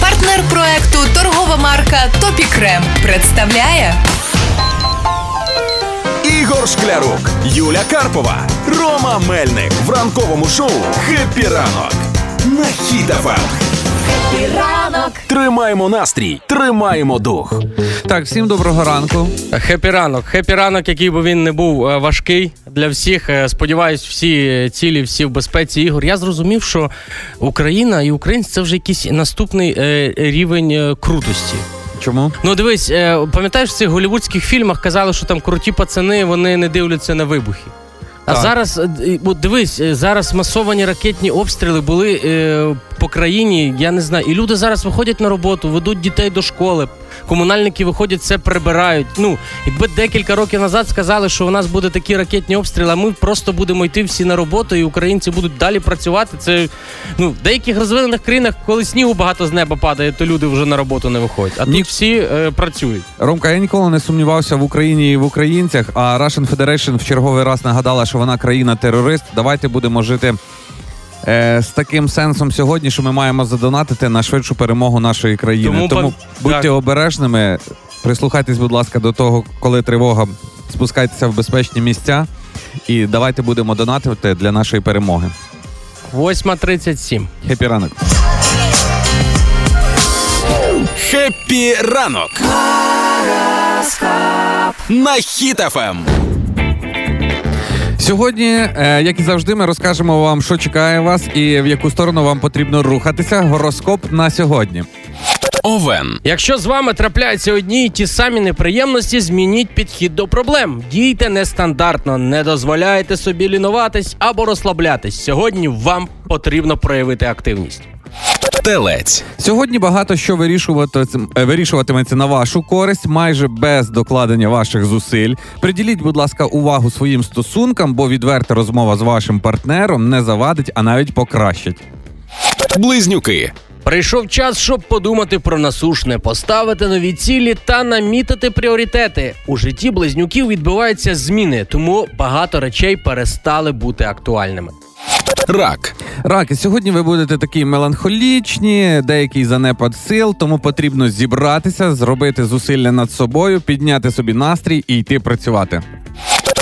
Партнер проекту торгова марка Topicrem представляє Ігор Шклярук, Юля Карпова, Рома Мельник в ранковому шоу «Happy ранок» на Хіт-ФМ. Ранок. Тримаємо настрій, тримаємо дух. Так, всім доброго ранку. Happy ранок. Happy ранок, який би він не був е, важкий для всіх. Е, Сподіваюсь, всі цілі, всі в безпеці. Ігор. Я зрозумів, що Україна і українці це вже якийсь наступний е, рівень крутості. Чому? Ну дивись, пам'ятаєш в цих голівудських фільмах казали, що там круті пацани, вони не дивляться на вибухи. А Так. зараз, е, от дивись, е, зараз масовані ракетні обстріли були е, по країні, я не знаю. І люди зараз виходять на роботу, ведуть дітей до школи. Комунальники виходять, це прибирають. Ну, якби декілька років назад сказали, що у нас буде такі ракетні обстріли, а ми просто будемо йти всі на роботу, і українці будуть далі працювати. Це ну, в деяких розвинених країнах, коли снігу багато з неба падає, то люди вже на роботу не виходять. А Ні. тут всі е, працюють. Ромка, я ніколи не сумнівався в Україні і в українцях, а Russian Federation в черговий раз нагадала, що вона країна-терорист. Давайте будемо жити е, з таким сенсом сьогодні, що ми маємо задонатити на швидшу перемогу нашої країни. Тому Тому, пан- будьте так. обережними, прислухайтесь, будь ласка, до того, коли тривога, спускайтеся в безпечні місця. І давайте будемо донатити для нашої перемоги. Хеппі 8.37. ранок. Хеппі ранок на Хіт-ФМ. Сьогодні, е, як і завжди, ми розкажемо вам, що чекає вас і в яку сторону вам потрібно рухатися. Гороскоп на сьогодні. Овен. Якщо з вами трапляються одні й ті самі неприємності, змініть підхід до проблем. Дійте нестандартно, не дозволяйте собі лінуватись або розслаблятись. Сьогодні вам потрібно проявити активність. Телець. Сьогодні багато що вирішувати, е, вирішуватиметься на вашу користь, майже без докладення ваших зусиль. Приділіть, будь ласка, увагу своїм стосункам, бо відверта розмова з вашим партнером не завадить, а навіть покращить. Близнюки. Прийшов час, щоб подумати про насушне, поставити нові цілі та намітити пріоритети. У житті близнюків відбуваються зміни, тому багато речей перестали бути актуальними. Рак. Раки, сьогодні ви будете такі меланхолічні, деякий занепад сил, тому потрібно зібратися, зробити зусилля над собою, підняти собі настрій і йти працювати.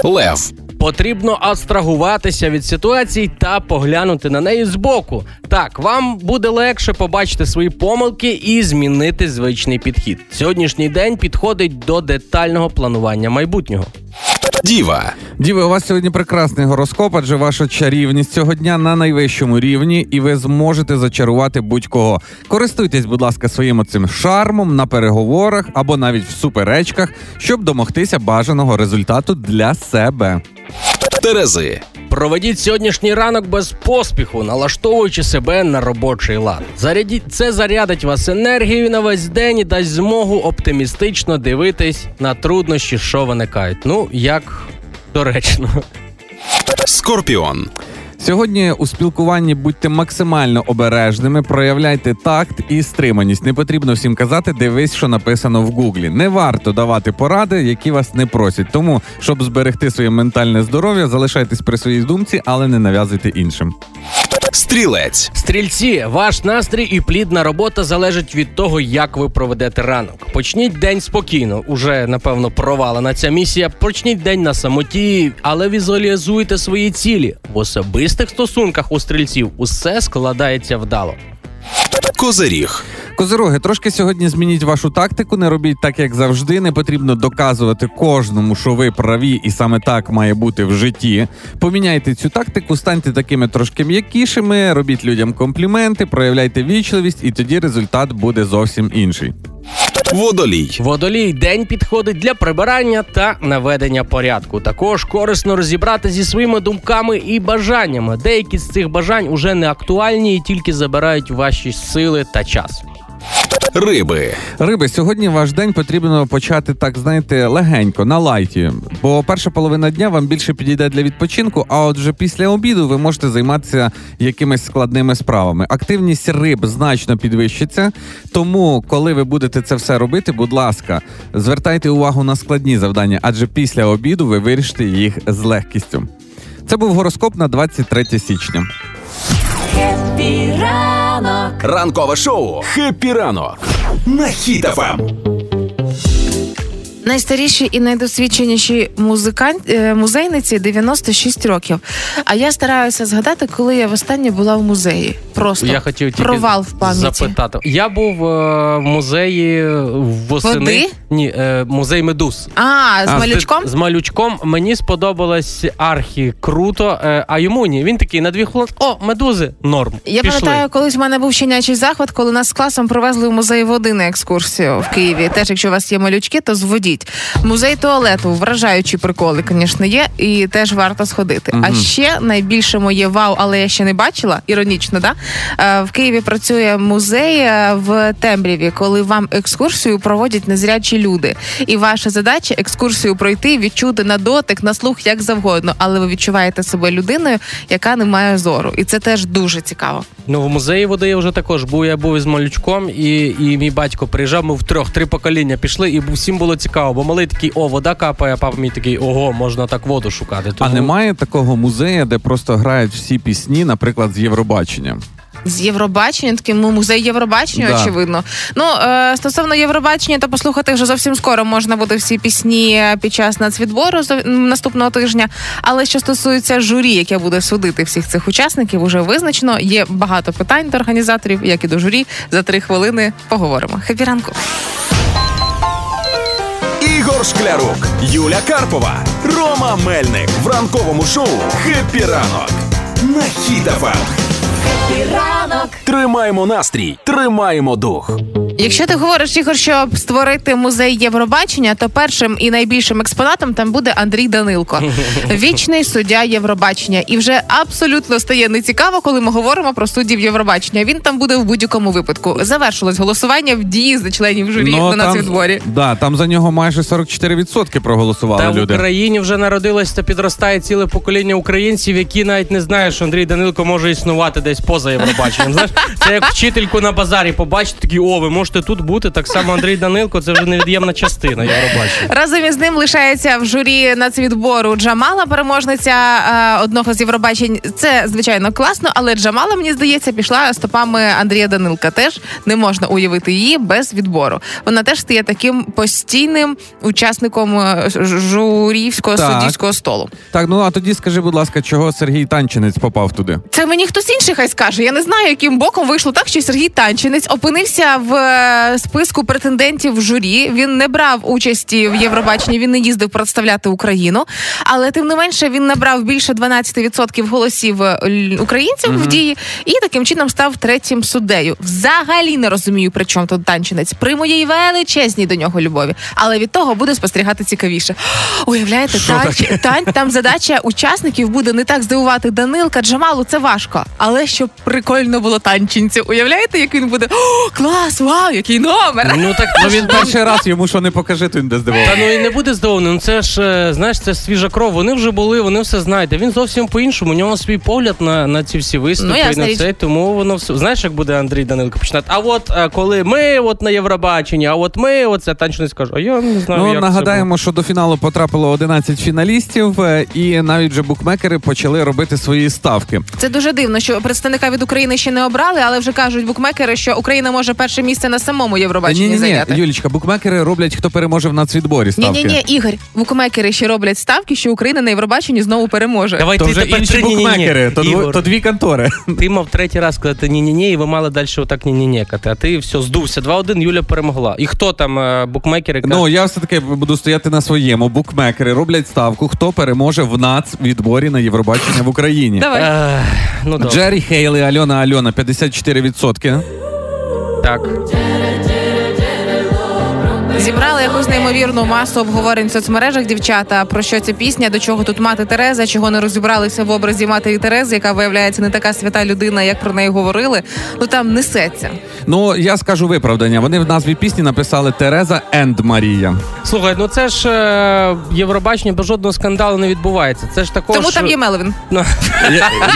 Лев. Потрібно абстрагуватися від ситуації та поглянути на неї збоку. Так, вам буде легше побачити свої помилки і змінити звичний підхід. Сьогоднішній день підходить до детального планування майбутнього. Діва. Діви, у вас сьогодні прекрасний гороскоп, адже ваша чарівність цього дня на найвищому рівні, і ви зможете зачарувати будь-кого. Користуйтесь, будь ласка, своїм оцим шармом на переговорах або навіть в суперечках, щоб домогтися бажаного результату для себе. Терези. Проведіть сьогоднішній ранок без поспіху, налаштовуючи себе на робочий лад. Зарядіть це зарядить вас енергією на весь день і дасть змогу оптимістично дивитись на труднощі, що виникають. Ну як доречно. Скорпіон. Сьогодні у спілкуванні будьте максимально обережними, проявляйте такт і стриманість. Не потрібно всім казати, дивись, що написано в гуглі. Не варто давати поради, які вас не просять. Тому, щоб зберегти своє ментальне здоров'я, залишайтесь при своїй думці, але не нав'язуйте іншим. Стрілець. Стрільці, ваш настрій і плідна робота залежить від того, як ви проведете ранок. Почніть день спокійно. Уже напевно провалена ця місія. Почніть день на самоті, але візуалізуйте свої цілі. В особистих стосунках у стрільців усе складається вдало. Козиріг. Козироги, трошки сьогодні змініть вашу тактику, не робіть так, як завжди. Не потрібно доказувати кожному, що ви праві, і саме так має бути в житті. Поміняйте цю тактику, станьте такими трошки м'якішими, робіть людям компліменти, проявляйте вічливість, і тоді результат буде зовсім інший. Водолій. Водолій день підходить для прибирання та наведення порядку. Також корисно розібрати зі своїми думками і бажаннями. Деякі з цих бажань уже не актуальні і тільки забирають ваші сили та час. Риби. Риби, сьогодні ваш день потрібно почати так, знаєте, легенько, на лайті. Бо перша половина дня вам більше підійде для відпочинку, а от вже після обіду ви можете займатися якимись складними справами. Активність риб значно підвищиться. Тому, коли ви будете це все робити, будь ласка, звертайте увагу на складні завдання, адже після обіду ви вирішите їх з легкістю. Це був гороскоп на 23 січня. Ранок. Ранкове шоу «Хеппі ранок» на. Хіт-ФМ. Найстаріші і найдосвідченіші музикант, е, музейниці 96 років. А я стараюся згадати, коли я востаннє була в музеї. Просто Я хотів тільки провал в пам'яті. запитати. Я був е, в музеї восени. Води? Ні, е, музей медуз. А, з А, малючком? З малючком мені сподобалось архі круто, е, а йому ні. Він такий на дві хвилини. О, медузи, норм. Я Пішли. пам'ятаю, колись в мене був щенячий захват, коли нас з класом привезли в музей води на екскурсію в Києві. Теж, якщо у вас є малючки, то зводіть. Музей туалету, вражаючі приколи, звісно, є, і теж варто сходити. А ще найбільше моє вау, але я ще не бачила. Іронічно, да? Е, В Києві працює музей е, в темряві, коли вам екскурсію проводять незрячі люди. І ваша задача екскурсію пройти, відчути на дотик, на слух як завгодно, але ви відчуваєте себе людиною, яка не має зору. І це теж дуже цікаво. Ну, в музеї води я вже також був. Я був із малючком, і, і мій батько приїжджав. Ми в трьох три покоління пішли, і всім було цікаво, бо малий такий, о, вода капає, а папа мій такий, ого, можна так воду шукати. А немає такого музею, де просто грають всі пісні, наприклад, з Євробачення. З Євробачення, таким ну, музей Євробачення, Да. очевидно. Ну е, стосовно Євробачення, то послухати вже зовсім скоро можна буде всі пісні під час нацвідбору м, наступного тижня. Але що стосується журі, яке буде судити всіх цих учасників, уже визначено. Є багато питань до організаторів, як і до журі. За три хвилини поговоримо. Хеппі ранок. Шклярук, Юля Карпова, Рома Мельник в ранковому шоу «Хеппі ранок» на Ем. Хіт-ФМ. Ранок. Тримаємо настрій, тримаємо дух. Якщо ти говориш, Ігор, щоб створити музей Євробачення, то першим і найбільшим експонатом там буде Андрій Данилко, вічний суддя Євробачення. І вже абсолютно стає нецікаво, коли ми говоримо про суддів Євробачення. Він там буде в будь-якому випадку. Завершилось голосування в Дії за членів журі на нацвідборі. да, там за нього майже 44% проголосували Та в. Україні вже народилось та підростає ціле покоління українців, які навіть не знають, що Андрій Данилко може існувати десь поза Євробаченням. Знаєш, це як вчительку на базарі побачити, такі, о, ви можете тут бути. Так само Андрій Данилко, це вже невід'ємна частина Євробачення. Разом із ним лишається в журі нацвідбору Джамала, переможниця е, одного з Євробачень. Це звичайно класно, але Джамала, мені здається, пішла стопами Андрія Данилка. Теж не можна уявити її без відбору. Вона теж стає таким постійним учасником е, журівського Так. суддівського столу. Так, ну а тоді скажи, будь ласка, чого Сергій Танчинець попав туди? Це мені хтось інший хай скаже. Я не знаю, яким боком вийшло так, що Сергій Танчинець опинився в е, списку претендентів в журі. Він не брав участі в Євробаченні, він не їздив представляти Україну. Але тим не менше він набрав більше 12% голосів е, українців в дії і таким чином став третім суддею. Взагалі не розумію, при чому тут танчинець. При моїй величезній до нього любові. Але від того буде спостерігати цікавіше. Уявляєте, Що танч, там задача учасників буде не так здивувати Данилка, Джамалу, це важко. Але щоб прикольно було танчинцю. Уявляєте, як він буде? О, клас, вау, який номер! Ну так Ну він перший раз йому що не покажи, то він де здивований. Та ну і не буде здивований. Ну це ж е, знаєш, це ж свіжа кров. Вони вже були, вони все знають. Він зовсім по-іншому. У нього свій погляд на, на ці всі виступи Ну, і на річ. це. Тому воно все. Знаєш, як буде Андрій Данилко починати. А от е, коли ми от на Євробаченні, а от ми, оце танчник скаже, а я не знаю. Ну, як це нагадаємо, що до фіналу потрапило 11 фіналістів, е, і навіть вже букмекери почали робити свої ставки. Це дуже дивно, що представника від України ще не обрали, але вже кажуть букмекери, що Україна може перше місце на самому Євробаченні Ні, ні, ні, зайняти. Юлічка, букмекери роблять, хто переможе в нацвідборі Ні, ставки. ні, ні, Ігор, букмекери ще роблять ставки, що Україна на Євробаченні знову переможе. Давай То ти вже тепер інші три ні-ні-ні. букмекери, то, дво- Ігор, то дві контори. Ти мав третій раз сказати ні-ні-ні, і ви мали далі отак ні-ні-нєкати. А ти все, здувся. 2-1, Юля перемогла. І хто там е, букмекери? Ну я все таки буду стояти на своєму. Букмекери роблять ставку, хто переможе в нацвідборі на Євробачення в Україні. Давай. Ну добре. Джері Хейл і Альона Альона 54%. Так. Зібрали якусь неймовірну масу обговорень в соцмережах дівчата. Про що ця пісня, до чого тут мати Тереза, чого не розібралися в образі матері Терези, яка виявляється не така свята людина, як про неї говорили. Ну там несеться. Ну я скажу виправдання. Вони в назві пісні написали Тереза енд Марія. Слухай, ну це ж е, Євробачення без жодного скандалу не відбувається. Це ж також... Тому там є Меловін. Ну,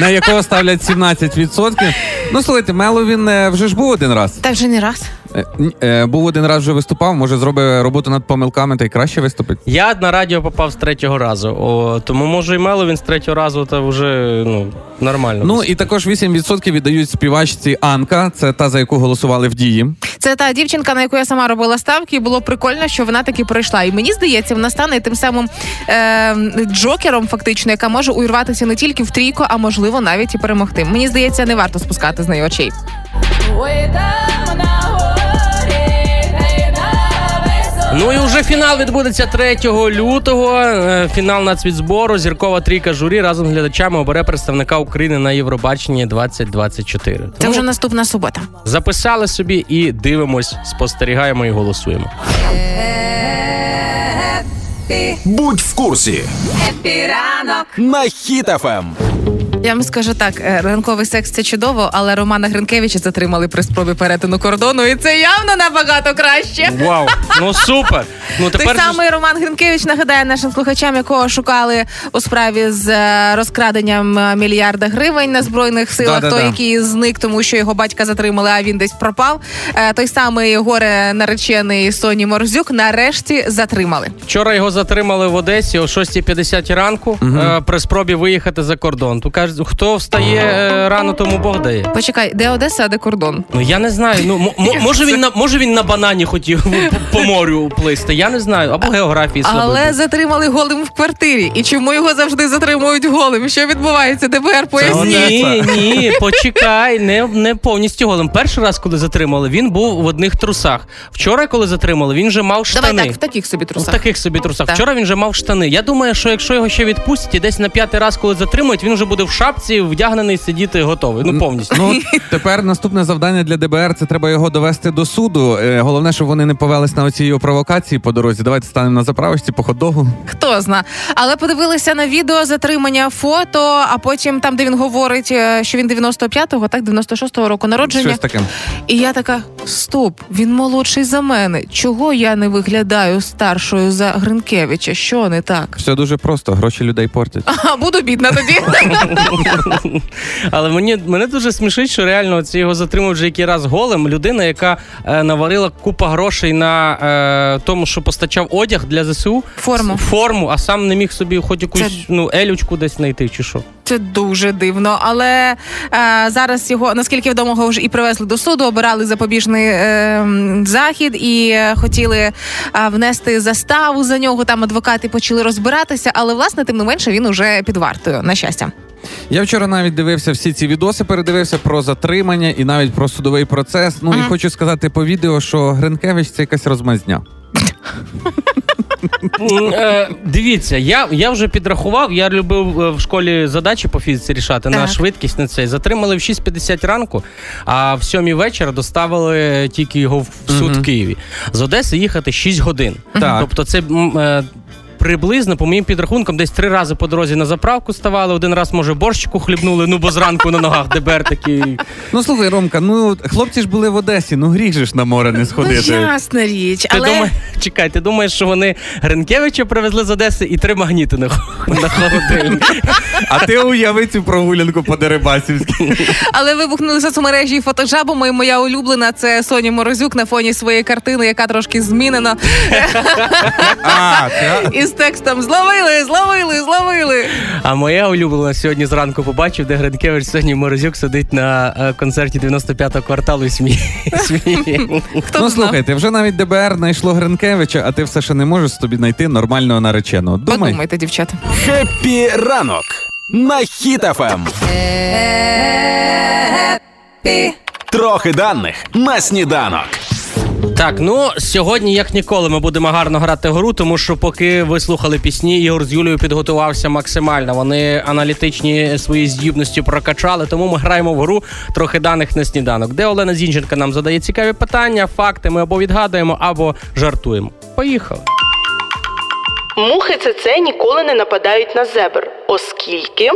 на якого ставлять 17%. Ну слухайте, Меловін е, вже ж був один раз. Та вже не раз. Е, е, Був один раз вже виступав, може зробить роботу над помилками та й краще виступить. Я на радіо попав з третього разу, о, тому може і мело він з третього разу та вже ну, нормально. Ну і також 8% віддають співачці Анка, це та за яку голосували в дії. Це та дівчинка, на яку я сама робила ставки, і було прикольно, що вона таки пройшла. І мені здається, вона стане тим самим е, джокером, фактично, яка може увірватися не тільки в трійку, а можливо навіть і перемогти. Мені здається, не варто спускати з неї очей. Ну і вже фінал відбудеться 3 лютого. Е, Фінал нацвідбору. Зіркова трійка журі разом з глядачами обере представника України на Євробаченні 2024. Це Тому вже наступна субота. записали собі і дивимось, спостерігаємо і голосуємо. Будь в курсі Ранок. на Ем. Я вам скажу так: е, ранковий секс це чудово, але Романа Гринкевича затримали при спробі перетину кордону, і це явно набагато краще. Вау! Ну супер! Ну тепер Той самий Роман Гринкевич нагадає нашим слухачам, якого шукали у справі з е, розкраденням е, мільярда гривень на збройних силах. Да-да-да. Той, який зник, тому що його батька затримали, а він десь пропав. Той самий горе наречений Соні Морзюк нарешті затримали. Вчора його затримали в Одесі о 6.50 ранку е, при спробі виїхати за кордон. Тут кажуть, хто встає е, рано, тому Бог дає. Почекай, де Одеса, а де кордон? Ну я не знаю. Ну мо- мо- може він на може він на банані хотів по- по морю плисти. Я не знаю, або географії слабо. Але затримали голим в квартирі. І чому його завжди затримують голим? Що відбувається? ДБР поясніть. Ні, ні, почекай, не, не повністю голим. Перший раз, коли затримали, він був в одних трусах. Вчора, коли затримали, він вже мав штани. Давай так, в таких собі трусах. В таких собі трусах. Так. Вчора він вже мав штани. Я думаю, що якщо його ще відпустять, і десь на п'ятий раз, коли затримують, він вже буде в шапці, вдягнений, сидіти готовий. Ну повністю. Ну тепер наступне завдання для ДБР це треба його довести до суду. Е, Головне, щоб вони не повелись на оці його провокації по дорозі. Давайте станемо на заправочці по хот-догу. Хто зна. Але подивилися на відео затримання фото, а потім там, де він говорить, е, що він 95-го, так, 96-го року народження. Щось таке. І я така: стоп, він молодший за мене. Чого я не виглядаю старшою за Гринкевича? Що не так? Все дуже просто. Гроші людей портять. А, буду бідна тоді. Але мені мене дуже смішить, що реально це його затримав вже який раз голим. Людина, яка е, наварила купа грошей на е, тому, що постачав одяг для ЗСУ. Форму. Форму, а сам не міг собі хоч якусь Це- ну елючку десь знайти, чи що. Це дуже дивно. Але е, зараз його, наскільки відомо, його вже і привезли до суду, обирали запобіжний е, захід і е, хотіли е, внести заставу за нього. Там адвокати почали розбиратися, але власне тим не менше він уже під вартою. На щастя. Я вчора навіть дивився всі ці відоси, передивився про затримання і навіть про судовий процес. Ну і хочу сказати по відео, що Гринкевич це якась розмазня. Е, Дивіться, я, я вже підрахував, я любив е, в школі задачі по фізиці рішати на швидкість на цей. Затримали в 6.50 ранку, а в 7 вечора доставили тільки його в суд в Києві. З Одеси їхати 6 годин. Так. Тобто це. Приблизно, по моїм підрахункам, десь три рази по дорозі на заправку ставали. Один раз, може, борщику хлібнули, ну бо зранку на ногах ДБР такий. Ну слухай, Ромка, ну хлопці ж були в Одесі, ну гріх же ж на море не сходити. Ну, ясна річ, Ти але думаєш, чекай, ти думаєш, що вони Гринкевича привезли з Одеси і три магніти на, на холодильник? А ти уяви цю прогулянку по Дерибасівській. Але вибухнули соцмережі фотожабами. І моя улюблена це Соня Морозюк на фоні своєї картини, яка трошки змінена. А, це- І з текстом зловили, зловили, зловили. А моя улюблена сьогодні зранку побачив, де Гринкевич сьогодні Морозюк сидить на е, концерті 95-го кварталу і сміє. сміє. Хто Ну б знав? слухайте, вже навіть ДБР знайшло Гринкевича, а ти все ще не можеш собі знайти нормального нареченого. Думай. Подумайте, дівчата. Хеппі ранок на Ем. Хіт-ФМ. Трохи даних на сніданок. Так, ну сьогодні, як ніколи, ми будемо гарно грати гру, тому що поки ви слухали пісні, Ігор з Юлією підготувався максимально. Вони аналітичні свої здібності прокачали, тому ми граємо в гру трохи даних на сніданок, де Олена Зінченка нам задає цікаві питання, факти. Ми або відгадуємо, або жартуємо. Поїхали. Мухи ЦЦ ніколи не нападають на зебр, оскільки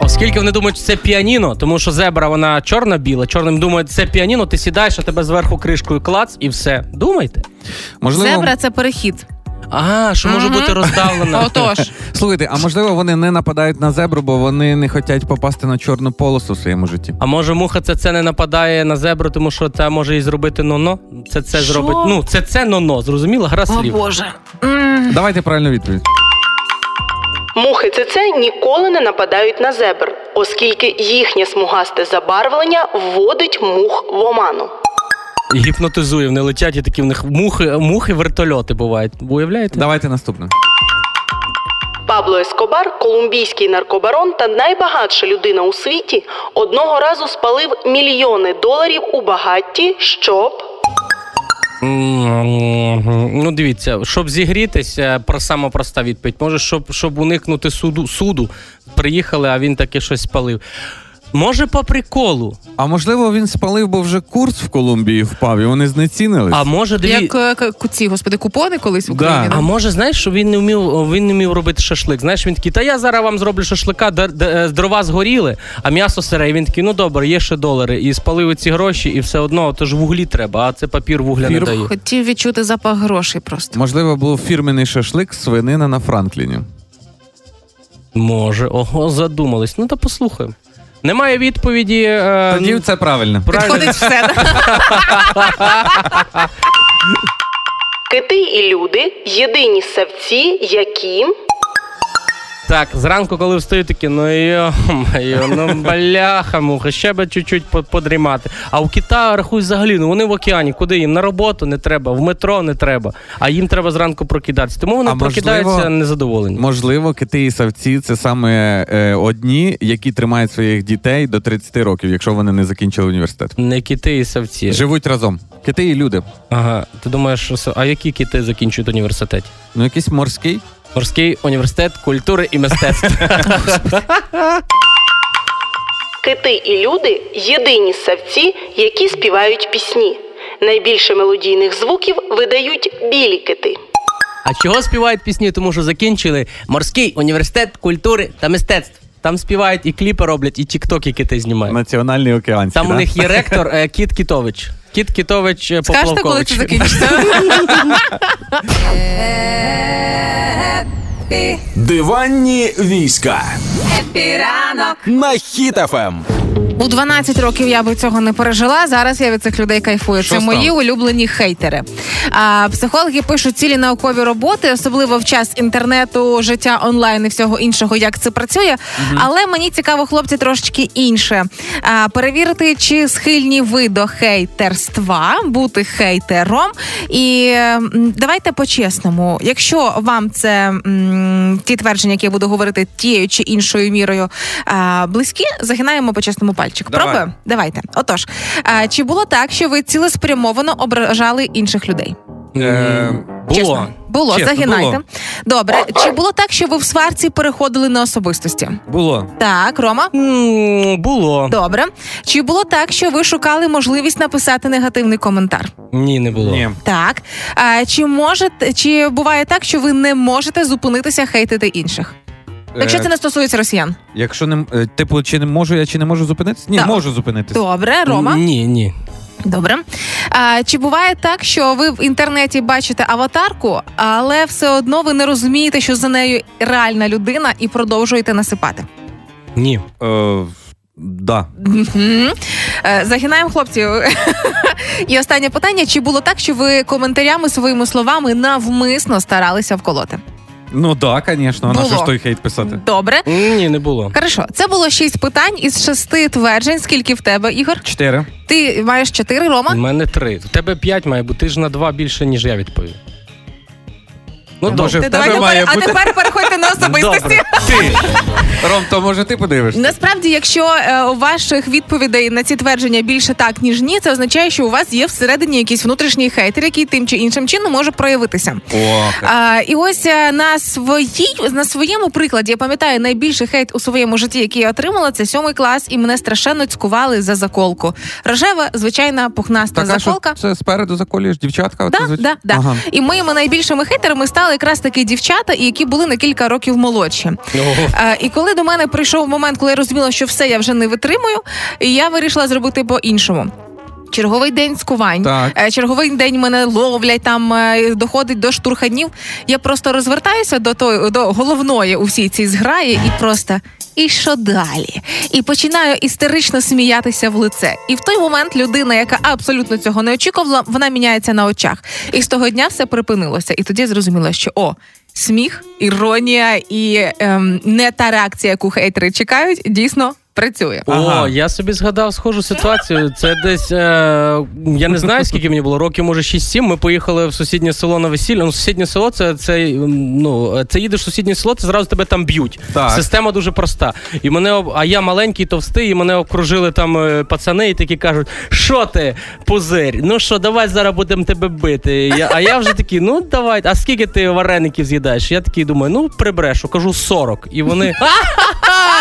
оскільки вони думають, що це піаніно, тому що зебра вона чорна-біла. Чорним думають, це піаніно, ти сідаєш, а тебе зверху кришкою клац і все. Думайте. Можливо, Зебра це перехід. А, що може бути роздавлена. Отож, Слухайте, а можливо вони не нападають на зебру, бо вони не хочуть попасти на чорну полосу в своєму житті. А може муха це це не нападає на зебру, тому що це може і зробити ноно? Це це Що? зробить. Ну, це це ноно, зрозуміло? Гра о слів. Боже. Давайте правильну відповідь. Мухи ЦЦ ніколи не нападають на зебр, оскільки їхнє смугасте забарвлення вводить мух в оману. Гіпнотизує, вони летять, і такі в них мухи, мухи вертольоти бувають. Уявляєте? Давайте наступне. Пабло Ескобар, колумбійський наркобарон та найбагатша людина у світі, одного разу спалив мільйони доларів у багатті, щоб Ну, дивіться, щоб зігрітися, про сама проста відповідь. Може, щоб, щоб уникнути суду, суду. Приїхали, а він таки щось спалив. Може, по приколу. А можливо, він спалив, бо вже курс в Колумбії впав, і вони знецінились. А може, диві... Як е, к- ці, господи, купони колись в Да. А може, знаєш, що він не вмів, він не вмів робити шашлик. Знаєш, він такий, та я зараз вам зроблю шашлика, д- д- е, дрова згоріли, а м'ясо сире. І він такий, ну добре, є ще долари. І спалив ці гроші, і все одно, то ж вуглі треба, а це папір вугля не Фір- дає. Хотів відчути запах грошей просто. Можливо, був фірменний шашлик свинина на Франкліні. Може, ого, задумались. Ну то послухаємо. Немає відповіді. Е, Тоді це правильно. правильно. Підходить все. кити і люди єдині савці, які Так, зранку, коли встаю, такі, ну йо-моє, ну бляха муха, ще би чуть-чуть по- подрімати. А у Китаю рахуй взагалі, ну вони в океані, куди їм на роботу не треба, в метро не треба, а їм треба зранку прокидатися. Тому вони А можливо- прокидаються незадоволені. Можливо, кити і савці це саме е, одні, які тримають своїх дітей до 30 років, якщо вони не закінчили університет. Не кити і савці. Живуть разом. Кити і люди. Ага, ти думаєш, що а які кити закінчують університет? Ну, якийсь морський. Морський університет культури і мистецтв. кити і люди єдині савці, які співають пісні. Найбільше мелодійних звуків видають білі кити. А чого співають пісні? Тому що закінчили морський університет культури та мистецтв. Там співають і кліпи роблять, і тіктоки кити знімають. Національний океанський. Там у них є ректор е, Кіт Кітович. Кіт Кітович Поплавкович. Скажете, коли це закінчиться? Диванні війська Епіранок. на Ем. У 12 років я би цього не пережила. Зараз я від цих людей кайфую. Що Це мої улюблені хейтери. А, психологи пишуть цілі наукові роботи, особливо в час інтернету, життя онлайн і всього іншого, як це працює. Але мені цікаво, хлопці, трошечки інше. А, перевірити, чи схильні ви до хейтерства, бути хейтером. І давайте по-чесному, якщо вам це м, ті твердження, які я буду говорити тією чи іншою мірою, а, близькі, загинаємо по чесному пальчику. Давай. Пробуємо? Давайте. Отож, а, чи було так, що ви цілеспрямовано ображали інших людей? Е, Було. Чесно. Було, Чесно, загинайте. було. Добре. Чи було так, що ви в сварці переходили на особистості? Було. Так, Рома. М, Було. Добре. Чи було так, що ви шукали можливість написати негативний коментар? Ні, не було. Ні. Так. А, чи можете, чи буває так, що ви не можете зупинитися хейтити інших? Якщо Е, це не стосується росіян. Якщо не е, типу, чи не можу я, чи не можу зупинитися? Ні, Так. можу зупинитися. Добре, Рома. Ні, ні. Добре. А, чи буває так, що ви в інтернеті бачите аватарку, але все одно ви не розумієте, що за нею реальна людина, і продовжуєте насипати? Ні. Е, да. Е, Загинаємо хлопців. І останнє питання: чи було так, що ви коментарями своїми словами навмисно старалися вколоти? Ну да, звісно. На Було. що ж той хейт писати? Добре. Ні, не було. Хорошо, це було шість питань із шести тверджень. Скільки в тебе, Ігор? Чотири. Ти маєш чотири, У Рома? мене три. У тебе п'ять має бути. Ти ж на два більше, ніж я відповів. Ну, Може, в Давайте тебе має пере- бути- А тепер переходьте на особистості. Добре. Ти. Ром, то може ти подивишся? Насправді, якщо е, у ваших відповідей на ці твердження більше так ніж ні, це означає, що у вас є всередині якийсь внутрішній хейтер, який тим чи іншим чином може проявитися. О, А, і ось е, на своїй на своєму прикладі я пам'ятаю найбільший хейт у своєму житті, який я отримала, це сьомий клас, і мене страшенно цькували за заколку. Рожева, звичайна пухнаста така що заколка. це спереду заколюєш дівчатка? Да, звич- да, да. Ага. І моїми найбільшими хейтерами стали якраз таки дівчата, які були на кілька років молодші. Е, і коли до мене прийшов момент, коли я розуміла, що все я вже не витримую, і я вирішила зробити по-іншому. Черговий день скувань, Так. Е, черговий день мене ловлять, там е, доходить до штурханів. Я просто розвертаюся до той, до головної у всій цій зграї і просто. І що далі? І починаю істерично сміятися в лице. І в той момент людина, яка абсолютно цього не очікувала, вона міняється на очах. І з того дня все припинилося. І тоді я зрозуміла, що о, сміх, іронія і ем, не та реакція, яку хейтери чекають, дійсно працює. Ага. О, я собі згадав схожу ситуацію. Це десь е, я не знаю, скільки мені було, років, може 6-7. Ми поїхали в сусіднє село на весілля. Ну, сусіднє село це, це, ну, це їдеш в сусіднє село, це зразу тебе там б'ють. Так. Система дуже проста. І мене, об- а я маленький, товстий, і мене окружили там е, пацани, і такі кажуть: що ти, пузирь? Ну що, давай зараз будемо тебе бити. Я, а я вже такий, ну давай, а скільки ти вареників з'їдаєш? Я такий думаю, ну прибрешу, кажу 40. І вони.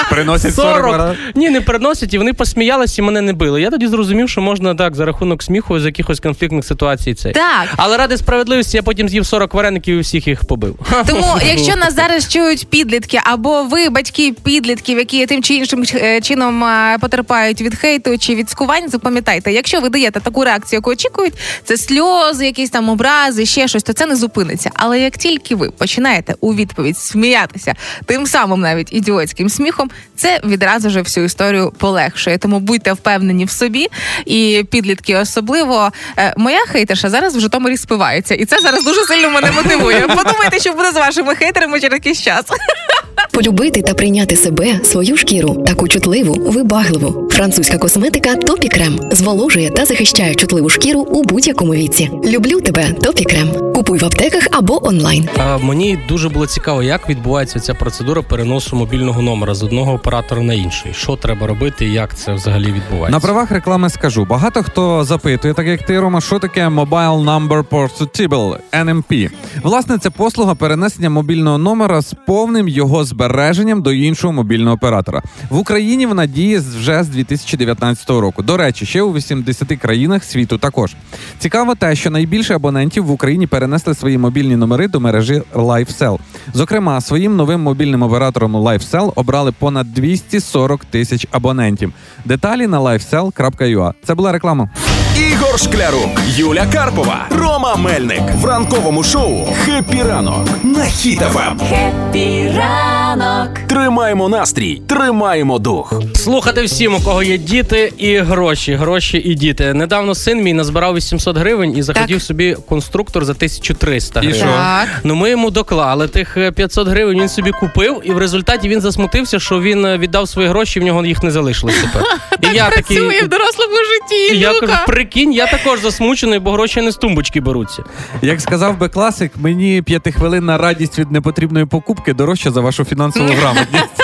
Приносять 40 40. Ні, не приносять, і вони посміялися і мене не били. Я тоді зрозумів, що можна так за рахунок сміху з якихось конфліктних ситуацій цей. Так. Але ради справедливості я потім з'їв 40 вареників і всіх їх побив. Тому, якщо нас зараз чують підлітки, або ви, батьки підлітків, які тим чи іншим е, чином е, потерпають від хейту чи від скувань, запам'ятайте, якщо ви даєте таку реакцію, яку очікують, це сльози, якісь там образи, ще щось, то це не зупиниться. Але як тільки ви починаєте у відповідь сміятися тим самим навіть ідіотським сміхом, це відразу ж всю історію полегшує. Тому будьте впевнені в собі, і підлітки особливо. Е, Моя хейтерша зараз в Житомирі спивається, і це зараз дуже сильно мене мотивує. Подумайте, що буде з вашими хейтерами через якийсь час. Полюбити та прийняти себе, свою шкіру, таку чутливу, вибагливу. Французька косметика Topicrem зволожує та захищає чутливу шкіру у будь-якому віці. Люблю тебе, Topicrem. Купуй в аптеках або онлайн. А, мені дуже було цікаво, як відбувається ця процедура переносу мобільного номера з одного оператора на інший. Що треба робити, як це взагалі відбувається? На правах реклами скажу. Багато хто запитує, так як ти, Рома, що таке Mobile Number Portable, NMP. Власне, це послуга перенесення мобільного номера з повним його збереженням до іншого мобільного оператора. В Україні вона діє вже з 2019 року. До речі, ще у 80 країнах світу також. Цікаво те, що найбільше абонентів в Україні перенесли свої мобільні номери до мережі LifeCell. Зокрема, своїм новим мобільним оператором LifeCell обрали понад 240 тисяч абонентів. Деталі на lifecell.ua. Це була реклама. Ігор Шклярук, Юля Карпова, Рома Мельник в ранковому шоу «Хеппі ранок» на Ем. Хіт-ФМ. Хеппі ранок. Тримаємо настрій, тримаємо дух. Слухати всім, у кого є діти і гроші. Гроші і діти. Недавно син мій назбирав 800 гривень і захотів Так. собі конструктор за 1300 І що? Так. Ну ми йому доклали тих е, 500 гривень. Він собі купив, і в результаті він засмутився, що він е, віддав свої гроші, в нього їх не залишилось тепер. І я Працює в дорослому житті. і я кажу, прикинь, я також засмучений, бо гроші не з тумбочки беруться. Як сказав би класик, мені п'ятихвилинна радість від непотрібної покупки дорожча за вашу фінансову грамотність.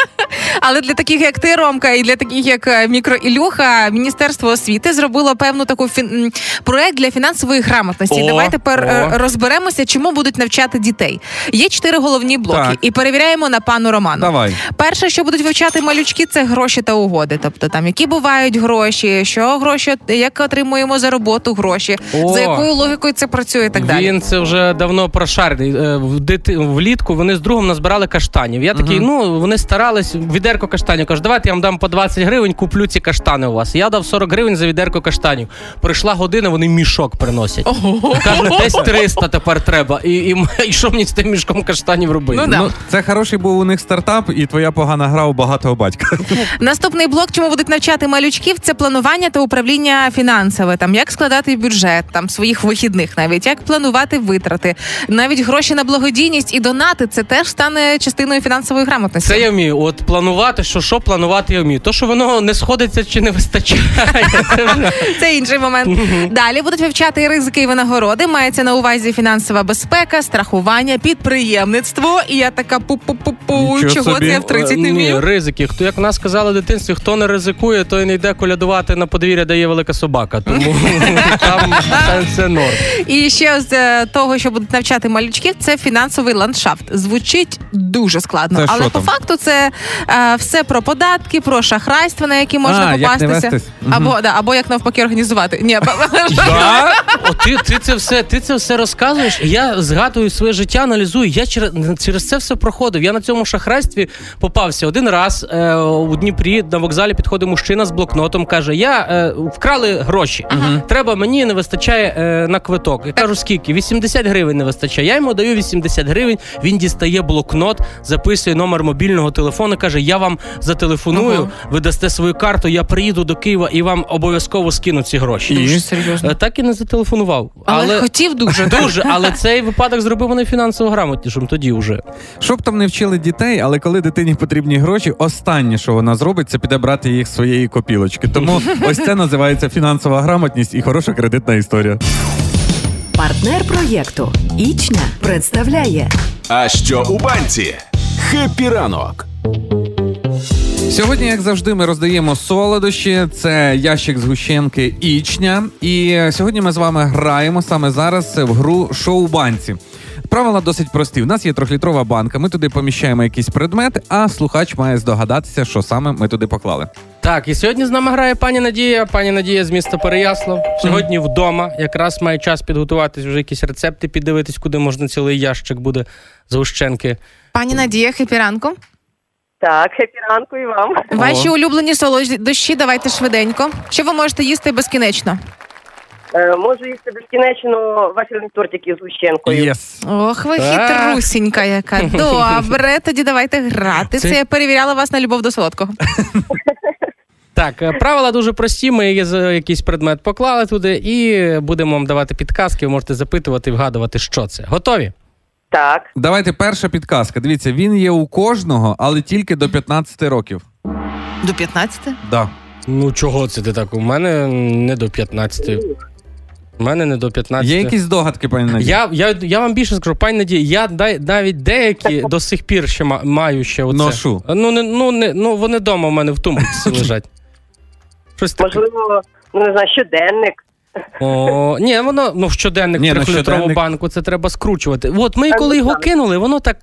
Але для таких, як ти, Ромка, і для таких, як е, мікро Ілюха, Міністерство освіти зробило певну таку фін... проект для фінансової грамотності. О, Давай тепер е, о. розберемося, чому будуть навчати дітей. Є чотири головні блоки, Так. і перевіряємо на пану Роману. Давай. Перше, що будуть вивчати малючки, це гроші та угоди. Тобто там які бувають гроші, що гроші, як отримуємо за роботу гроші, О. за якою логікою це працює, і так далі. Він це вже давно прошарений. Е, В дити... влітку вони з другом назбирали каштанів. Я такий, ну вони старались, відерко каштанів. Кажу, давайте я вам дам по 20 гривень, куплю ці каштани у вас. Я дав 40 гривень за відерко каштанів. Прийшла година, вони мішок приносять. Кажуть, десь 300 тепер треба. І, і, і що мені з тим мішком каштанів робити? Ну, да. Ну, це хороший був у них стартап, і твоя погана гра у багатого батька. Наступний блок, чому будуть навчати малючків, це планування та управління фінансове. Там як складати бюджет, там своїх вихідних, навіть як планувати витрати, навіть гроші на благодійність і донати. Це теж стане частиною фінансової грамотності. Це я вмію. От планувати, що що планувати я вмію. То, що воно не сходиться чи не вистачає. Це вже Це інший момент. Далі будуть вивчати ризики і винагороди. Мається на увазі фінансова безпека, страхування, підприємництво. І я така пу-пу-пу-пу, Нічого чого собі. це я в 30 не Ні, вмію. ризики. Хто як в нас сказали в дитинстві, хто не ризикує, той не йде колядувати на подвір'я, де є велика собака. Тому там це- норм. І ще з е, того, що будуть навчати малючків, це фінансовий ландшафт. Звучить дуже складно, Це але по там? факту це е, все про податки, про шахрайство, на які можна А, як не попастися, вестись? Або да, або як навпаки організувати. Ні, Да? О, ти, ти це все, ти це все розказуєш. і Я згадую своє життя, аналізую. Я через, через це все проходив. Я на цьому шахрайстві попався один раз е, у Дніпрі на вокзалі підходить мужчина з блокнотом. каже: Я е, вкрали гроші. Треба мені не вистачає е, на квиток. Я кажу, скільки? 80 гривень не вистачає. Я йому даю 80 гривень. Він дістає блокнот, записує номер мобільного телефону. каже: Я вам зателефоную, Ага. ви дасте свою карту. Я приїду до Києва і вам обов'язково скину ці гроші. Дуже серйозно. Е, Так і не зателефонував. Але, хотів дуже. Дуже, але цей випадок зробив мене фінансово грамотнішим тоді вже. Щоб там не вчили дітей, але коли дитині потрібні гроші, останнє, що вона зробить, це піде брати їх з своєї копілочки. Тому ось це називається фінансова грамотність і хороша кредитна історія. Партнер проєкту Ічня представляє А що у банці? Хеппі ранок. Сьогодні, як завжди, ми роздаємо солодощі. Це ящик згущенки Ічня. І сьогодні ми з вами граємо саме зараз в гру шоу банці. Правила досить прості. У нас є трьохлітрова банка. Ми туди поміщаємо якийсь предмет, а слухач має здогадатися, що саме ми туди поклали. Так, і сьогодні з нами грає пані Надія. Пані Надія з міста Переяслав. Сьогодні вдома. Якраз має час підготуватись, вже якісь рецепти піддивитись, куди можна цілий ящик буде згущенки. Пані Надія, happy ранку. Так, happy ранку і вам. Ваші улюблені солодощі, давайте швиденько. Що ви можете їсти безкінечно? Е, можу їсти безкінечно вафельні тортики згущенкою. Yes. Ох, ви Так. хитрусінька яка. Добре, тоді давайте грати. Це Це- я перевіряла вас на любов до солодкого. Так, е, правила дуже прості. Ми є за якийсь предмет поклали туди і будемо вам давати підказки. Ви можете запитувати і вгадувати, що це. Готові? Так, Давайте перша підказка. Дивіться, він є у кожного, але тільки до 15 років. До 15? Да. Ну чого це ти так? У мене не до 15. У мене не до 15. Є якісь здогадки, пані Надія? Я, я, я вам більше скажу, пані Надія, я дай- навіть деякі до сих пір ще ма- маю ще оце. Ношу. Ну, не, ну, не, ну вони вдома в мене в тумбочці лежать. Щось таке. можливо, ну не знаю, щоденник. О, ні, воно ну щоденник Ні, в ну, трьохлітрову щоденник. банку, це треба скручувати. От ми коли його кинули, воно так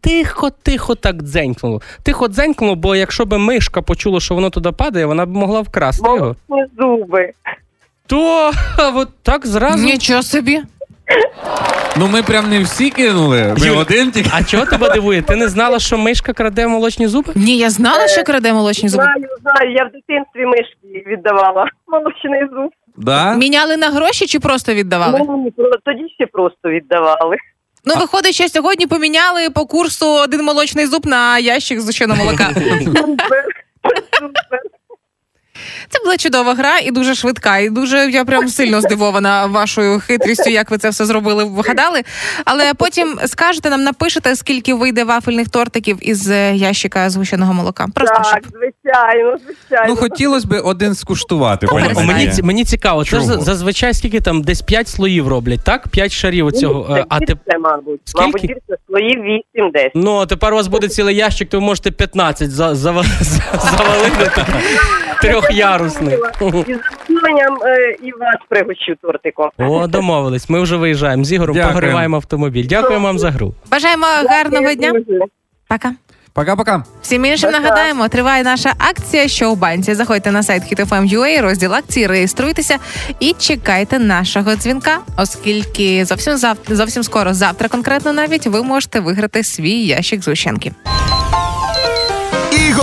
тихо, тихо так дзенькнуло. Тихо дзенькнуло, бо якщо б мишка почула, що воно туди падає, вона б могла вкрасти його. Молочні зуби. То от так зразу. Нічого собі. Ну ми прям не всі кинули. Ми Юль, один тільки. А чого тебе дивує? Ти не знала, що мишка краде молочні зуби? Ні, я знала, що краде молочні зуби. Знаю, знаю, я в дитинстві мишки віддавала. Молочний зуб. Да? Міняли на гроші чи просто віддавали? Ну, тоді ще просто віддавали. Ну, виходить, що сьогодні поміняли по курсу один молочний зуб на ящик зущеного молока. Це була чудова гра і дуже швидка. І дуже я прям сильно здивована вашою хитрістю, як ви це все зробили, вгадали. Але потім скажете нам, напишете, скільки вийде вафельних тортиків із е, ящика згущеного молока. Просто Так, щоб звичайно, звичайно. Ну хотілося б один скуштувати, Ну, О, мені, ці- мені цікаво, це ж Чого? за- зазвичай скільки там десь 5 слоїв роблять, так? 5 шарів оцього. е, А ти більше, мабуть. Скільки? Мабуть, більше слоїв 8-10. Ну, а тепер у вас буде цілий ящик, то ви можете 15 за, за, за, завалити так, трьохярусний. І з задоволенням е, і вас пригощу тортиком. О, домовились. Ми вже виїжджаємо з Ігорем, Дякуємо. погріваємо автомобіль. Дякуємо вам за гру. бажаємо гарного дня. Пока. Пока-пока. Всім іншим Пока. нагадаємо, триває наша акція «Що у банці». Заходьте на сайт HitFM.ua, розділ акції, реєструйтеся і чекайте нашого дзвінка, оскільки зовсім завтра, зовсім скоро, завтра конкретно навіть, ви можете виграти свій ящик згущенки.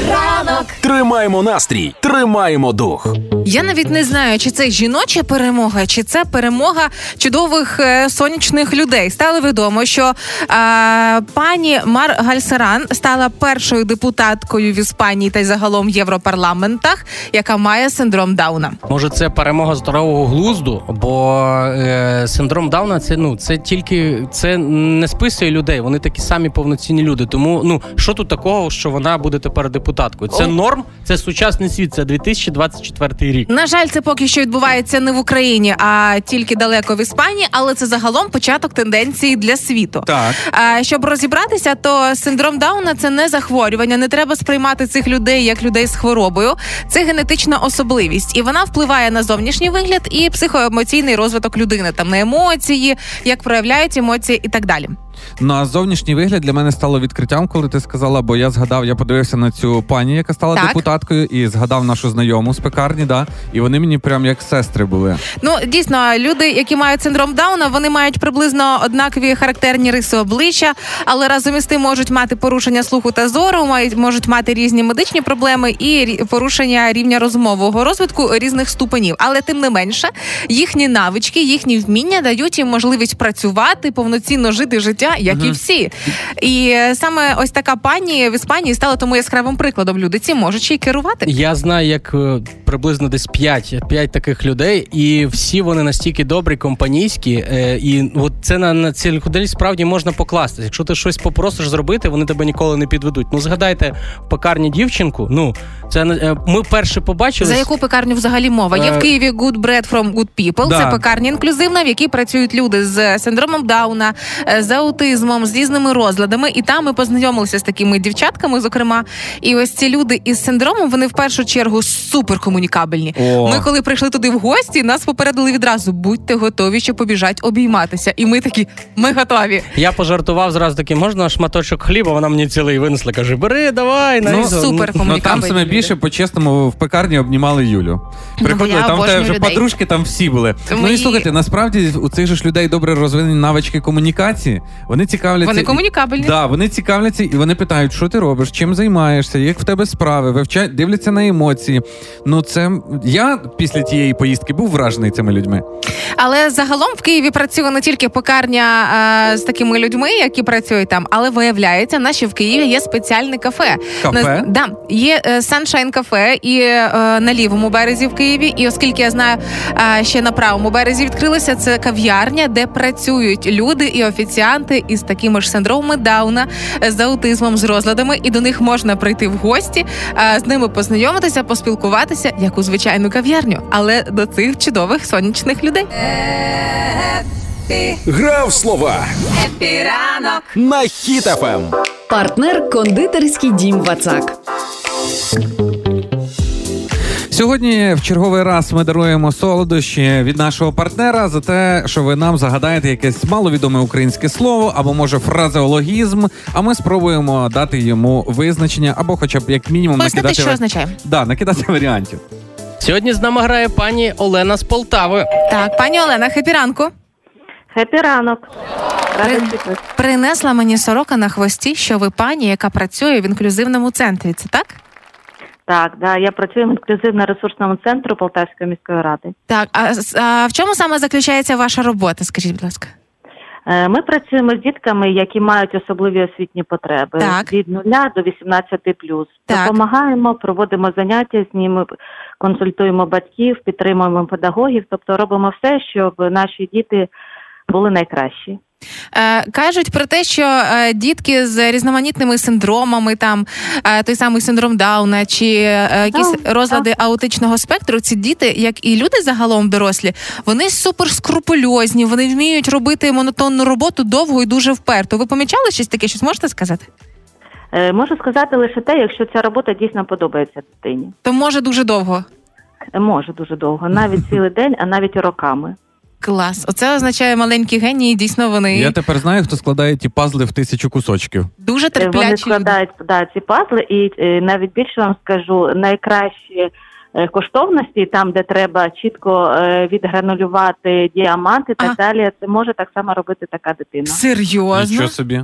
ранок. Тримаємо настрій, тримаємо дух. Я навіть не знаю, чи це жіноча перемога, чи це перемога чудових е, сонячних людей. Стало відомо, що е, пані Мар Гальсаран стала першою депутаткою в Іспанії та й загалом в Європарламентах, яка має синдром Дауна. Може, це перемога здорового глузду, бо е, синдром Дауна це ну це тільки це не списує людей. Вони такі самі повноцінні люди. Тому ну що тут такого, що вона буде тепер депутаткою? Це О. норм, це сучасний світ. Це 2024 рік. На жаль, це поки що відбувається не в Україні, а тільки далеко в Іспанії, але це загалом початок тенденції для світу. Так. А, щоб розібратися, то синдром Дауна це не захворювання. Не треба сприймати цих людей як людей з хворобою. Це генетична особливість, і вона впливає на зовнішній вигляд і психоемоційний розвиток людини, там на емоції, як проявляють емоції і так далі. Ну а зовнішній вигляд для мене стало відкриттям, коли ти сказала, бо я згадав, я подивився на цю пані, яка стала Так. депутаткою, і згадав нашу знайому з пекарні, да, і вони мені прям як сестри були. Ну дійсно, люди, які мають синдром Дауна, вони мають приблизно однакові характерні риси обличчя, але разом із тим можуть мати порушення слуху та зору, мають можуть мати різні медичні проблеми і рі- порушення рівня розумового розвитку різних ступенів. Але тим не менше, їхні навички, їхні вміння дають їм можливість працювати, повноцінно жити життя, як і всі. І саме ось така пані в Іспанії стала тому яскравим прикладом. Люди ці можуть ще й керувати. Я знаю, як е, приблизно десь 5, 5 таких людей, і всі вони настільки добрі, компанійські. е, І от це на, на цих людей справді можна покластися. Якщо ти щось попросиш зробити, вони тебе ніколи не підведуть. Ну згадайте в пекарні дівчинку. Ну це е, ми перше побачили. За яку пекарню взагалі мова? Є в Києві Good Bread from Good People. Да. Це пекарня інклюзивна, в якій працюють люди з синдромом Дауна, з аутизмом, з різними розладами. І там ми познайомилися з такими дівчатками, зокрема. І ось ці люди із синдромом вони в першу чергу суперкомунікабельні. О. Ми, коли прийшли туди в гості, нас попередили відразу: будьте готові, що побіжать обійматися. І ми такі, ми готові. Я пожартував зразу таки, можна шматочок хліба, вона мені цілий винесла. Каже, бери, давай, Ну, супер. Ну там саме більше по-чесному в пекарні обнімали Юлю. Приходили, я там обожнюю вже людей. подружки, там всі були. Тому Ну і і- слухайте, насправді у цих же ж людей добре розвинені навички комунікації. Вони цікавляться. Вони комунікабельні. Да, вони цікавляться і вони питають, що ти робиш, чим займаєшся, як в тебе справи, вивчають, дивляться на емоції. Ну це я після тієї поїздки був вражений цими людьми. Але загалом в Києві працює не тільки пекарня е, з такими людьми, які працюють там, але виявляється, наші в Києві є спеціальне кафе. Кафе? Наз- да, є е, Sunshine кафе і е, на лівому березі в Києві. І оскільки я знаю, е, ще на правому березі відкрилася це кав'ярня, де працюють люди і офіціанти із такими ж синдромами Дауна, е, з аутизмом, з розладами, і до них можна прийти в гості, е, з ними познайомитися, поспілкуватися, як у звичайну кав'ярню, але до цих чудових сонячних людей. Грав слова на Ем. Хіт-ФМ. Партнер кондитерський дім Вацак. Сьогодні в черговий раз ми даруємо солодощі від нашого партнера за те, що ви нам загадаєте якесь маловідоме українське слово або може фразеологізм. А ми спробуємо дати йому визначення або, хоча б як мінімум, Пояснити, накидати що означає. да, накидати варіантів. Сьогодні з нами грає пані Олена з Полтави. Так, пані Олена, хепі ранку. Хепі ранок. Рада При- чути. Принесла мені сорока на хвості, що ви пані, яка працює в інклюзивному центрі. Це так? Так, да, я працюю в інклюзивно-ресурсному центру Полтавської міської ради. Так, а, а в чому саме заключається ваша робота? Скажіть, будь ласка. Е, Ми працюємо з дітками, які мають особливі освітні потреби Так. від 0 до 18 Так. Допомагаємо, проводимо заняття з ними, консультуємо батьків, підтримуємо педагогів, тобто робимо все, щоб наші діти були найкращі. Е, кажуть про те, що е, дітки з різноманітними синдромами, там е, той самий синдром Дауна чи якісь розлади аутичного спектру, ці діти, як і люди загалом дорослі, вони супер скрупульозні, вони вміють робити монотонну роботу довго і дуже вперто. Ви помічали щось таке? Щось можете сказати? Можу сказати лише те, якщо ця робота дійсно подобається дитині. То може дуже довго. Може дуже довго, навіть цілий день, а навіть роками. Клас. Оце означає маленькі генії. Дійсно, вони Я тепер знаю, хто складає ті пазли в тисячу кусочків. дуже терплячі. Вони складають да, ці пазли, і е, навіть більше вам скажу, найкращі е, коштовності, там, де треба чітко е, відгранулювати діаманти і так Ага. далі, це може так само робити така дитина. Серйозно? Нічого собі.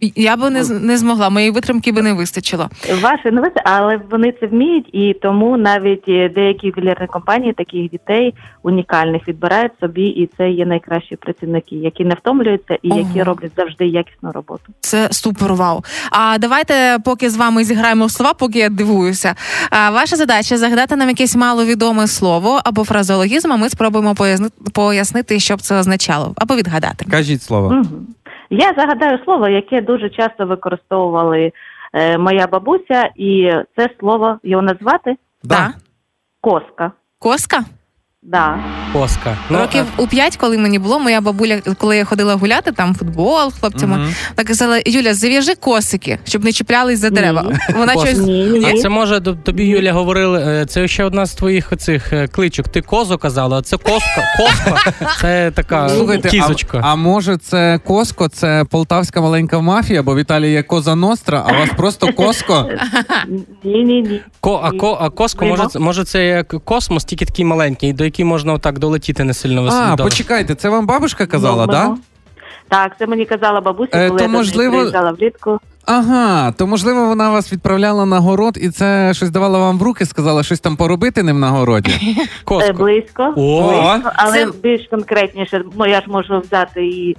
Я би не, з- не змогла, моєї витримки би не вистачило. Ваші новини, але вони це вміють, і тому навіть е, деякі ювелірні компанії таких дітей унікальних відбирають собі, і це є найкращі працівники, які не втомлюються і які роблять завжди якісну роботу. Це супер вау. А давайте, поки з вами зіграємо в слова, поки я дивуюся. А, ваша задача загадати нам якесь маловідоме слово або фразеологізм, а ми спробуємо пояснити, пояснити, що б це означало, або відгадати. Кажіть слово. Мгм. Я загадаю слово, яке дуже часто використовували е, моя бабуся, і це слово його назвати Да. Коска. Коска? Да. Коска. Ну, Років у п'ять, коли мені було, моя бабуля, коли я ходила гуляти, там футбол хлопцями, Мгм. так казала: Юля, зав'яжи косики, щоб не чіплялись за дерева. Вона щось Ні, ні, А це може тобі Юля говорили. е, Це ще одна з твоїх оцих е, кличок. Ти козу казала, а це коска. Коска це така Слухайте, кізочка. А, а може це Коско, це полтавська маленька мафія, бо в Італії є Коза Ностра, а у вас просто Коско? Ні, ні, ні. Ко, а, ко, а коско, може, це- може це як космос, тільки такий маленький, до який можна отак долетіти не сильно високо. А, почекайте, це вам бабушка казала, так? ну. Так, це мені казала бабуся, Е, коли то, я можливо- приїжджала влітку. Ага, то можливо вона вас відправляла на город і це щось давала вам в руки, сказала щось там поробити ним на городі. Е, Коско. Близько, О! близько, але Це- більш конкретніше, ну, я ж можу взяти і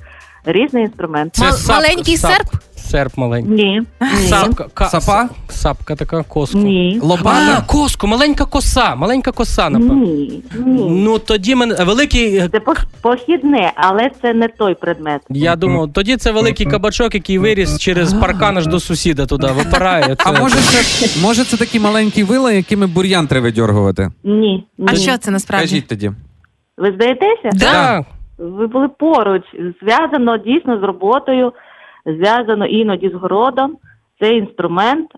різний інструмент. Це Мал- сап- маленький сап- серп? Серп маленький. Ні, ні, Сапка, ка- Сапа? Сапка така коску. ні, А, Лопата. коску, маленька коса, маленька коса, напевно. ні, ні. Ну тоді мене великий. е, Це пох- похідне, але це не той предмет. Я думав, тоді це великий кабачок, який виріс через паркан аж до сусіда туди, випирає. А може це, може це такі маленькі вила, якими бур'ян треба видьоргувати? Ні, ні. А що це насправді? Кажіть тоді. Ви здаєтеся? Да. Так. Ви були поруч. Зв'язано дійсно з роботою, зв'язано іноді з городом. Це інструмент.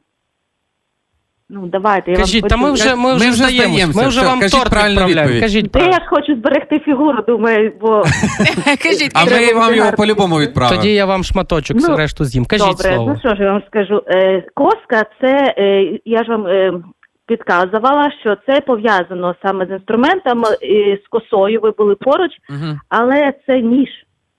Ну, давайте, я Кажіть, вам та ми вже, ми Ми вже вже здаємося. Ми вже вам кажіть торт правильну відправляємо. відповідь. Кажіть Та я ж хочу зберегти фігуру, думаю, бо Кажіть, А ми вам його по-любому відправимо. Тоді я вам шматочок Ну, решту з'їм. Кажіть добре. слово. Ну що ж я вам скажу? Е, коска, це е, я ж вам е, підказувала, що це пов'язано саме з інструментом, і з косою. Ви були поруч, угу. але це ніж.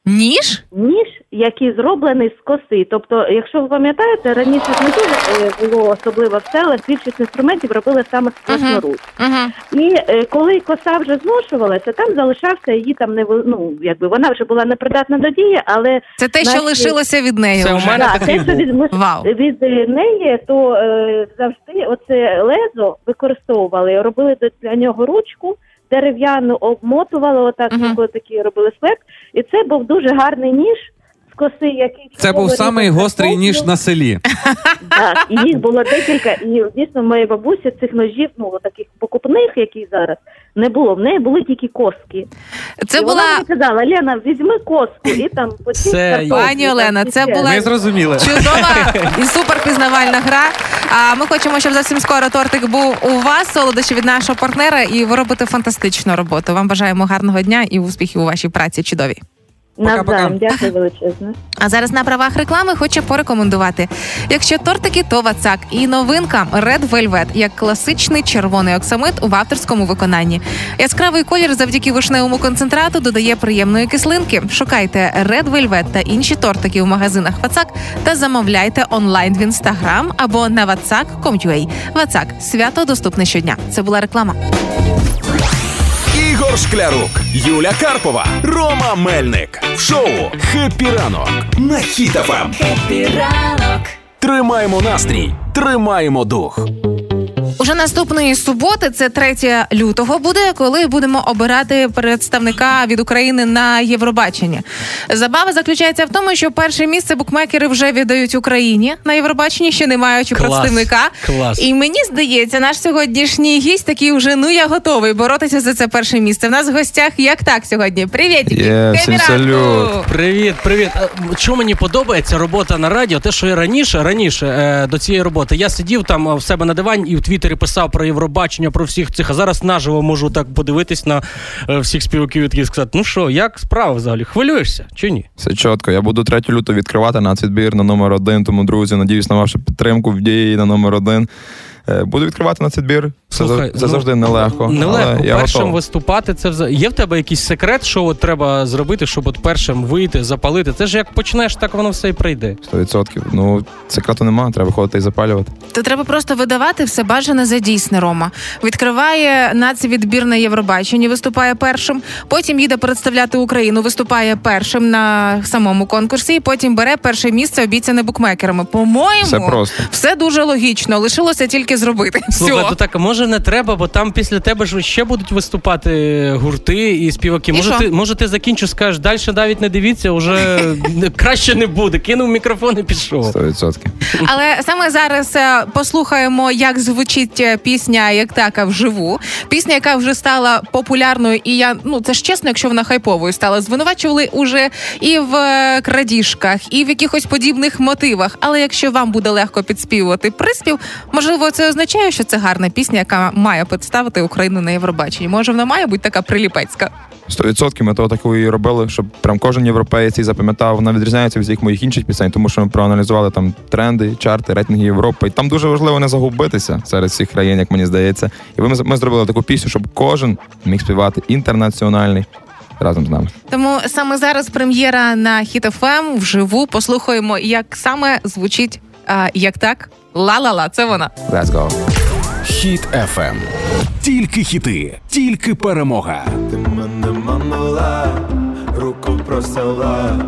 Ніж? ніж, який зроблений з коси. Тобто, якщо ви пам'ятаєте, раніше не дуже е, було особливо все, але більшість інструментів робили саме з. Угу. І е, коли коса вже зношувалася, там залишався її там не ну, якби вона вже була непридатна до дії, але Це те, що Наші- лишилося від неї. Це у вже. мене такий те, що був. від, Вау. від е, неї, то е, завжди оце лезо використовували, робили до- для нього ручку. Дерев'яну обмотували, отак Мгм. такі робили слеп. І це був дуже гарний ніж коси, який Це був самий гострий ніж на селі. Так, і їх було декілька, і дійсно моєї бабусі цих ножів, ну таких покупних, які зараз, не було. В неї були тільки коски. Це і вона була мені казала, Лена, візьми коску і там почись Це- Пані Олена, це була- Ми зрозуміли. чудова і суперпізнавальна гра. А ми хочемо, щоб зовсім скоро тортик був у вас, солодощі від нашого партнера, і ви робите фантастичну роботу. Вам бажаємо гарного дня і успіхів у вашій праці. Чудові. Навзаєм, дякую величезне. А зараз на правах реклами хочу порекомендувати. Якщо тортики, то вацак. І новинка Red Velvet як класичний червоний оксамит в авторському виконанні. Яскравий колір завдяки вишневому концентрату додає приємної кислинки. Шукайте Red Velvet та інші тортики в магазинах Вацак та замовляйте онлайн в інстаграм або на vatsak.com.ua. Вацак свято доступне щодня. Це була реклама. Ігор Шклярук, Юля Карпова, Рома Мельник. В шоу «Хеппі ранок» на Ем. Хіт-ФМ. Тримаємо настрій, тримаємо дух. Уже наступної суботи, це 3 лютого, буде, коли будемо обирати представника від України на Євробачення. Забава заключається в тому, що перше місце букмекери вже віддають Україні на Євробаченні, ще не маючи Клас, представника. клас. І мені здається, наш сьогоднішній гість такий вже ну я готовий боротися за це перше місце. В нас в гостях YAKTAK сьогодні. Привіт, всім салют. Привіт, привіт. Що мені подобається робота на радіо? Те, що я раніше, раніше е, до цієї роботи, я сидів там в себе на дивані і в Твіттері писав про Євробачення, про всіх цих. А зараз наживо можу так подивитись на е, всіх співаків і сказати: ну що, як справа взагалі? Хвилюєшся чи ні? Все чітко. Я буду 3 лютого відкривати нацвідбір на номер один. Тому, друзі, надіюсь на вашу підтримку в дії на номер один. Е, Буду відкривати нацвідбір. Це, Слухай, це ну, завжди нелегко. Нелегко але я першим готовий. виступати. Це вза- є в тебе якийсь секрет, що от треба зробити, щоб от першим вийти, запалити. Це ж як почнеш, так воно все і прийде. 100%. Ну, секрету немає, треба ходити і запалювати. То треба просто видавати все бажане за дійсне Рома. Відкриває нацвідбір на Євробаченні, виступає першим. Потім їде представляти Україну, виступає першим на самому конкурсі, і потім бере перше місце обіцяне букмекерами. По-моєму, Все просто. все дуже логічно. Лишилося тільки зробити. Слухай, то так може не треба, бо там після тебе ж ще будуть виступати гурти і співаки. І може, що? ти, може, ти закінчиш, скажеш, далі навіть не дивіться, вже краще не буде. Кинув мікрофон і пішов. 100%. Але саме зараз е, послухаємо, як звучить е, пісня як така вживу. Пісня, яка вже стала популярною, і я ну це ж чесно, якщо вона хайповою стала. Звинувачували уже і в е, крадіжках, і в якихось подібних мотивах. Але якщо вам буде легко підспівувати приспів, можливо, це означає, що це гарна пісня, яка має представити Україну на Євробаченні. Може, вона має бути така приліпецька. 100% ми того таку і робили, щоб прям кожен європеєць її запам'ятав. Вона відрізняється від всіх моїх інших пісень, тому що ми проаналізували там тренди, чарти, рейтинги Європи. І там дуже важливо не загубитися серед всіх країн, як мені здається. І ми, ми зробили таку пісню, щоб кожен міг співати інтернаціональний разом з нами. Тому саме зараз прем'єра на Hit FM вживу. Послухаємо, як саме звучить а, як так. Ла-ла-ла, це вона. Let's go. Хіт FM. Тільки хіти, тільки перемога. Ти мене манула, руку просила,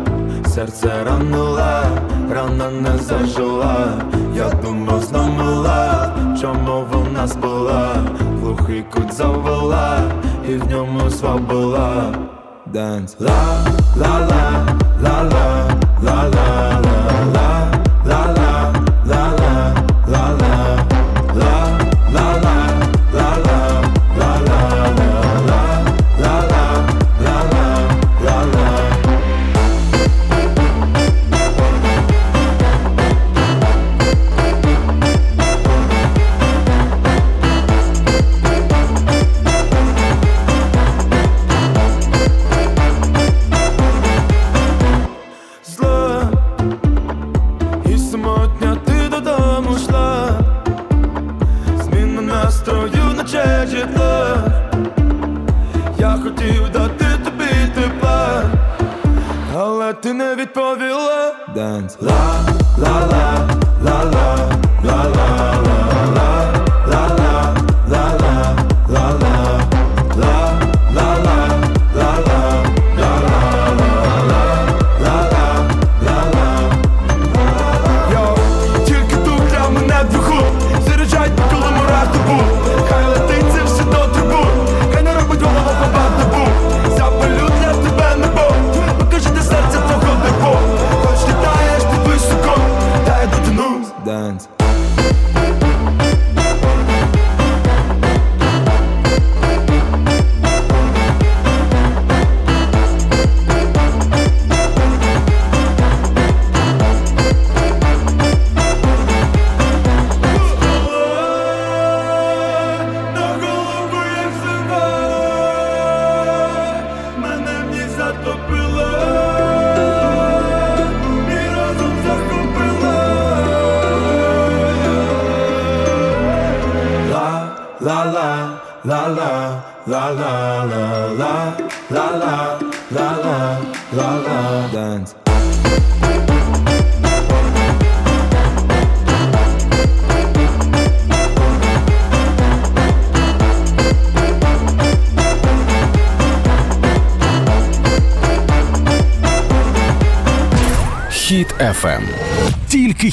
серце ранула, рана не зажила. Я думав, знамила, чому в нас була, глухий кут завела, і в ньому свабила. Денс ла ла ла ла ла ла ла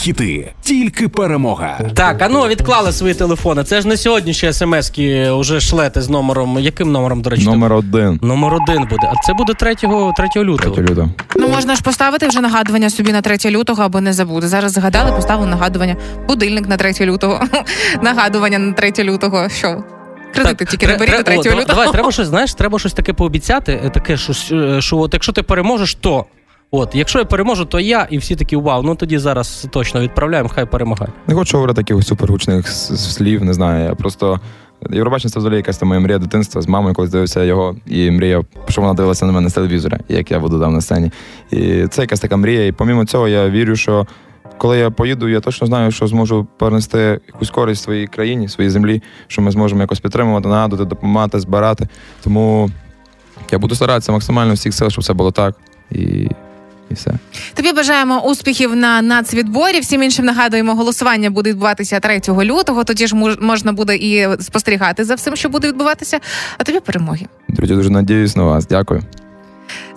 хіти, тільки перемога. Так, а ну відклали свої телефони. Це ж не сьогодні ще смс-ки вже шлете з номером. Яким номером, до речі? Номер один. Номер один буде. А це буде 3, 3 лютого. 3 лютого. Ну можна ж поставити вже нагадування собі на 3 лютого, аби не забути. Зараз згадали, поставили нагадування. Будильник на 3 лютого. нагадування на 3 лютого. Що? Кредити тільки не беріть тре- 3 лютого. Давай, треба щось, знаєш, треба щось таке пообіцяти, е, таке, що, е, що от якщо ти переможеш, то. От, якщо я переможу, то я, і всі такі вау, ну тоді зараз точно відправляємо, хай перемагає. Не хочу говорити таких супергучних слів, не знаю. Я просто. Євробачення це взагалі якась там моя мрія дитинства з мамою, коли дивився його, і мріяв, що вона дивилася на мене з телевізора, як я буду там на сцені. І це якась така мрія. І помімо цього, я вірю, що коли я поїду, я точно знаю, що зможу принести якусь користь своїй країні, своїй землі, що ми зможемо якось підтримувати, нагадувати, допомагати, збирати. Тому я буду старатися максимально всіх сил, щоб все було так. І все. Тобі бажаємо успіхів на нацвідборі. Всім іншим нагадуємо, голосування буде відбуватися 3 лютого. Тоді ж можна буде і спостерігати за всім, що буде відбуватися. А тобі перемоги. Друзі, дуже надіюсь на вас. Дякую.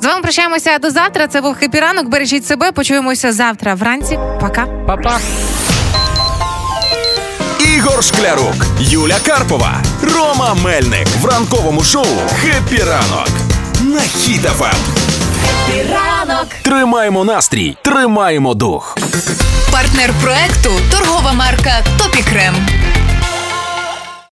З вами прощаємося до завтра. Це був хепі ранок. Бережіть себе. Почуємося завтра вранці. Пока. Па-па. Ігор Шклярук, Юля Карпова, Рома Мельник в ранковому шоу «Хеппі ранок» на Хіт-ФМ. Ранок. Тримаємо настрій, тримаємо дух. Партнер проекту торгова марка Топікрем.